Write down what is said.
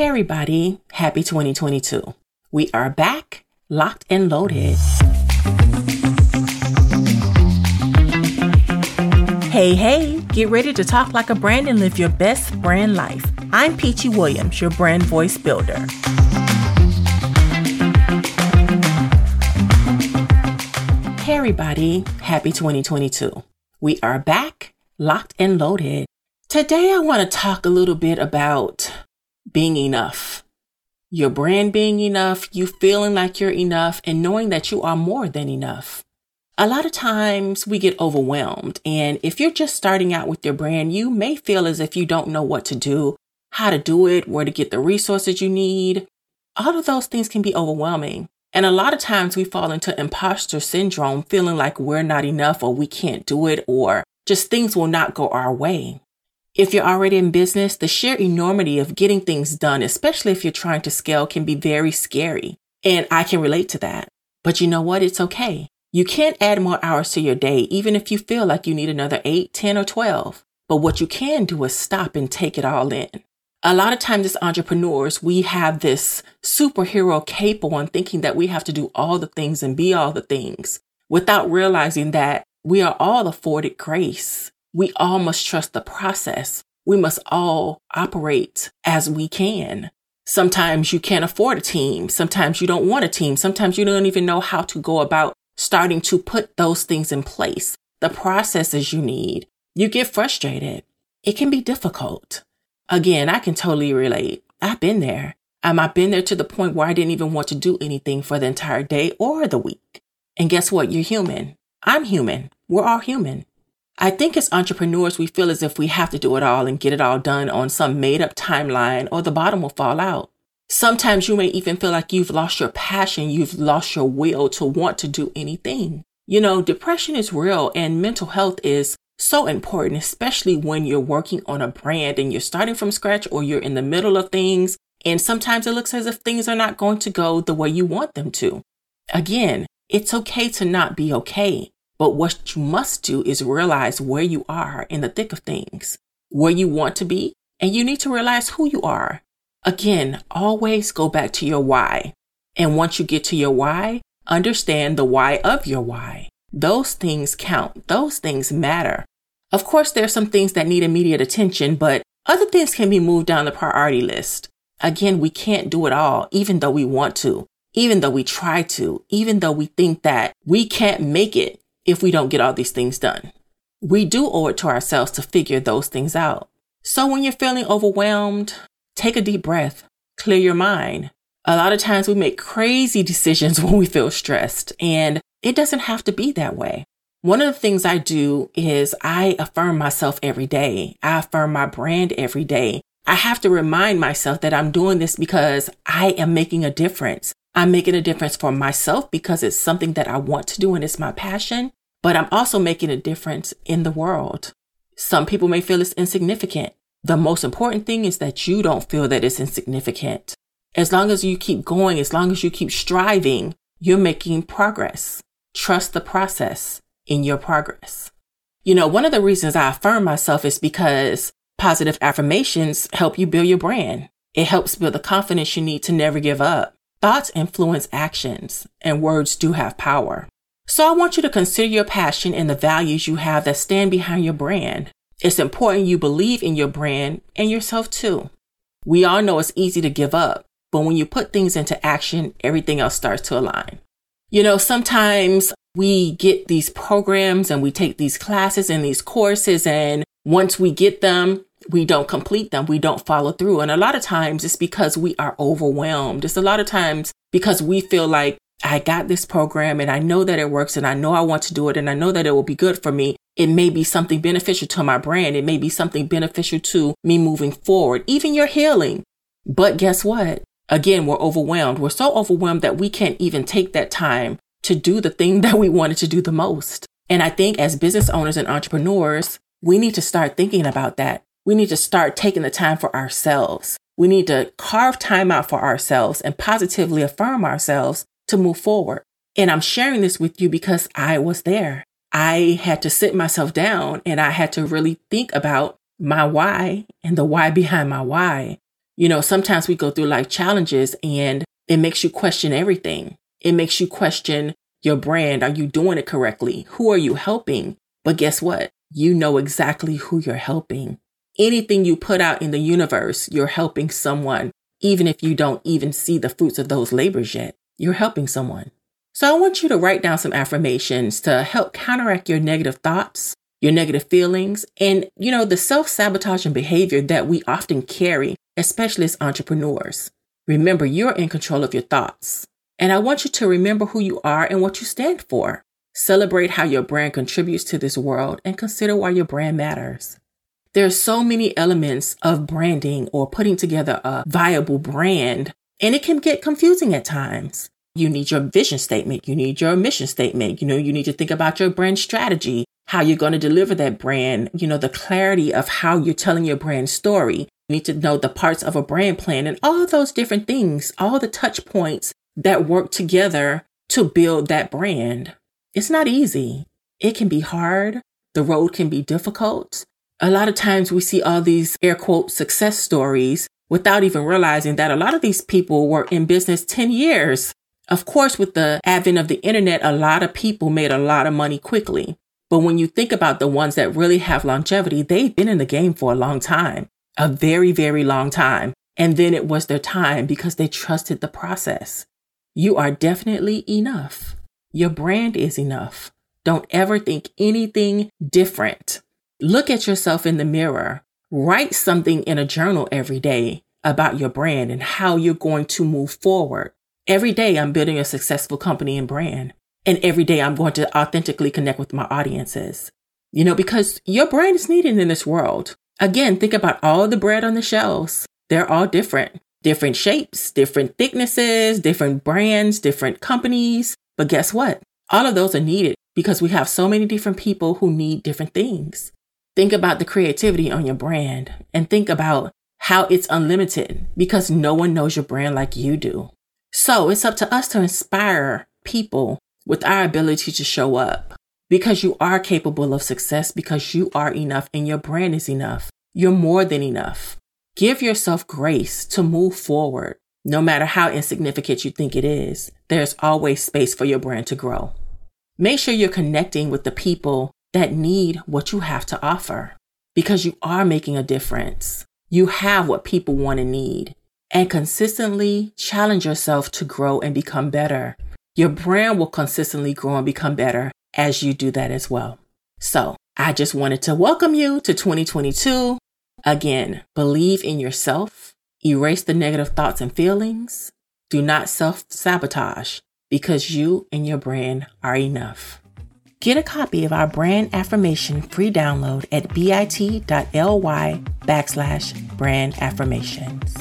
Hey, everybody. Happy 2022. We are back, locked and loaded. Hey, hey, get ready to talk like a brand and live your best brand life. I'm Peachy Williams, your brand voice builder. Hey, everybody. Happy 2022. We are back, locked and loaded. Today, I want to talk a little bit about being enough. Your brand being enough, you feeling like you're enough, and knowing that you are more than enough. A lot of times we get overwhelmed. And if you're just starting out with your brand, you may feel as if you don't know what to do, how to do it, where to get the resources you need. All of those things can be overwhelming. And a lot of times we fall into imposter syndrome, feeling like we're not enough or we can't do it or just things will not go our way. If you're already in business, the sheer enormity of getting things done, especially if you're trying to scale, can be very scary. And I can relate to that. But you know what? It's okay. You can't add more hours to your day, even if you feel like you need another 8, 10, or 12. But what you can do is stop and take it all in. A lot of times as entrepreneurs, we have this superhero cape on thinking that we have to do all the things and be all the things without realizing that we are all afforded grace we all must trust the process. We must all operate as we can. Sometimes you can't afford a team. Sometimes you don't want a team. Sometimes you don't even know how to go about starting to put those things in place, the processes you need. You get frustrated. It can be difficult. Again, I can totally relate. I've been there. Um, I've been there to the point where I didn't even want to do anything for the entire day or the week. And guess what? You're human. I'm human. We're all human. I think as entrepreneurs, we feel as if we have to do it all and get it all done on some made up timeline or the bottom will fall out. Sometimes you may even feel like you've lost your passion, you've lost your will to want to do anything. You know, depression is real and mental health is so important, especially when you're working on a brand and you're starting from scratch or you're in the middle of things. And sometimes it looks as if things are not going to go the way you want them to. Again, it's okay to not be okay. But what you must do is realize where you are in the thick of things, where you want to be, and you need to realize who you are. Again, always go back to your why. And once you get to your why, understand the why of your why. Those things count. Those things matter. Of course, there are some things that need immediate attention, but other things can be moved down the priority list. Again, we can't do it all, even though we want to, even though we try to, even though we think that we can't make it if we don't get all these things done. We do owe it to ourselves to figure those things out. So when you're feeling overwhelmed, take a deep breath, clear your mind. A lot of times we make crazy decisions when we feel stressed, and it doesn't have to be that way. One of the things I do is I affirm myself every day. I affirm my brand every day. I have to remind myself that I'm doing this because I am making a difference. I'm making a difference for myself because it's something that I want to do and it's my passion, but I'm also making a difference in the world. Some people may feel it's insignificant. The most important thing is that you don't feel that it's insignificant. As long as you keep going, as long as you keep striving, you're making progress. Trust the process in your progress. You know, one of the reasons I affirm myself is because positive affirmations help you build your brand. It helps build the confidence you need to never give up. Thoughts influence actions, and words do have power. So I want you to consider your passion and the values you have that stand behind your brand. It's important you believe in your brand and yourself too. We all know it's easy to give up, but when you put things into action, everything else starts to align. You know, sometimes we get these programs and we take these classes and these courses, and once we get them, we don't complete them. We don't follow through. And a lot of times it's because we are overwhelmed. It's a lot of times because we feel like I got this program and I know that it works and I know I want to do it and I know that it will be good for me. It may be something beneficial to my brand. It may be something beneficial to me moving forward, even your healing. But guess what? Again, we're overwhelmed. We're so overwhelmed that we can't even take that time to do the thing that we wanted to do the most. And I think as business owners and entrepreneurs, we need to start thinking about that. We need to start taking the time for ourselves. We need to carve time out for ourselves and positively affirm ourselves to move forward. And I'm sharing this with you because I was there. I had to sit myself down and I had to really think about my why and the why behind my why. You know, sometimes we go through life challenges and it makes you question everything. It makes you question your brand. Are you doing it correctly? Who are you helping? But guess what? You know exactly who you're helping. Anything you put out in the universe, you're helping someone, even if you don't even see the fruits of those labors yet. You're helping someone. So I want you to write down some affirmations to help counteract your negative thoughts, your negative feelings, and, you know, the self sabotaging behavior that we often carry, especially as entrepreneurs. Remember, you're in control of your thoughts. And I want you to remember who you are and what you stand for. Celebrate how your brand contributes to this world and consider why your brand matters. There are so many elements of branding or putting together a viable brand, and it can get confusing at times. You need your vision statement. You need your mission statement. You know, you need to think about your brand strategy, how you're going to deliver that brand, you know, the clarity of how you're telling your brand story. You need to know the parts of a brand plan and all those different things, all the touch points that work together to build that brand. It's not easy. It can be hard. The road can be difficult. A lot of times we see all these air quote success stories without even realizing that a lot of these people were in business 10 years. Of course, with the advent of the internet, a lot of people made a lot of money quickly. But when you think about the ones that really have longevity, they've been in the game for a long time, a very, very long time. And then it was their time because they trusted the process. You are definitely enough. Your brand is enough. Don't ever think anything different. Look at yourself in the mirror. Write something in a journal every day about your brand and how you're going to move forward. Every day I'm building a successful company and brand. And every day I'm going to authentically connect with my audiences. You know, because your brand is needed in this world. Again, think about all the bread on the shelves. They're all different, different shapes, different thicknesses, different brands, different companies. But guess what? All of those are needed because we have so many different people who need different things. Think about the creativity on your brand and think about how it's unlimited because no one knows your brand like you do. So it's up to us to inspire people with our ability to show up because you are capable of success because you are enough and your brand is enough. You're more than enough. Give yourself grace to move forward. No matter how insignificant you think it is, there's always space for your brand to grow. Make sure you're connecting with the people that need what you have to offer because you are making a difference. You have what people want and need and consistently challenge yourself to grow and become better. Your brand will consistently grow and become better as you do that as well. So I just wanted to welcome you to 2022. Again, believe in yourself, erase the negative thoughts and feelings. Do not self sabotage because you and your brand are enough. Get a copy of our brand affirmation free download at bit.ly backslash brand affirmations.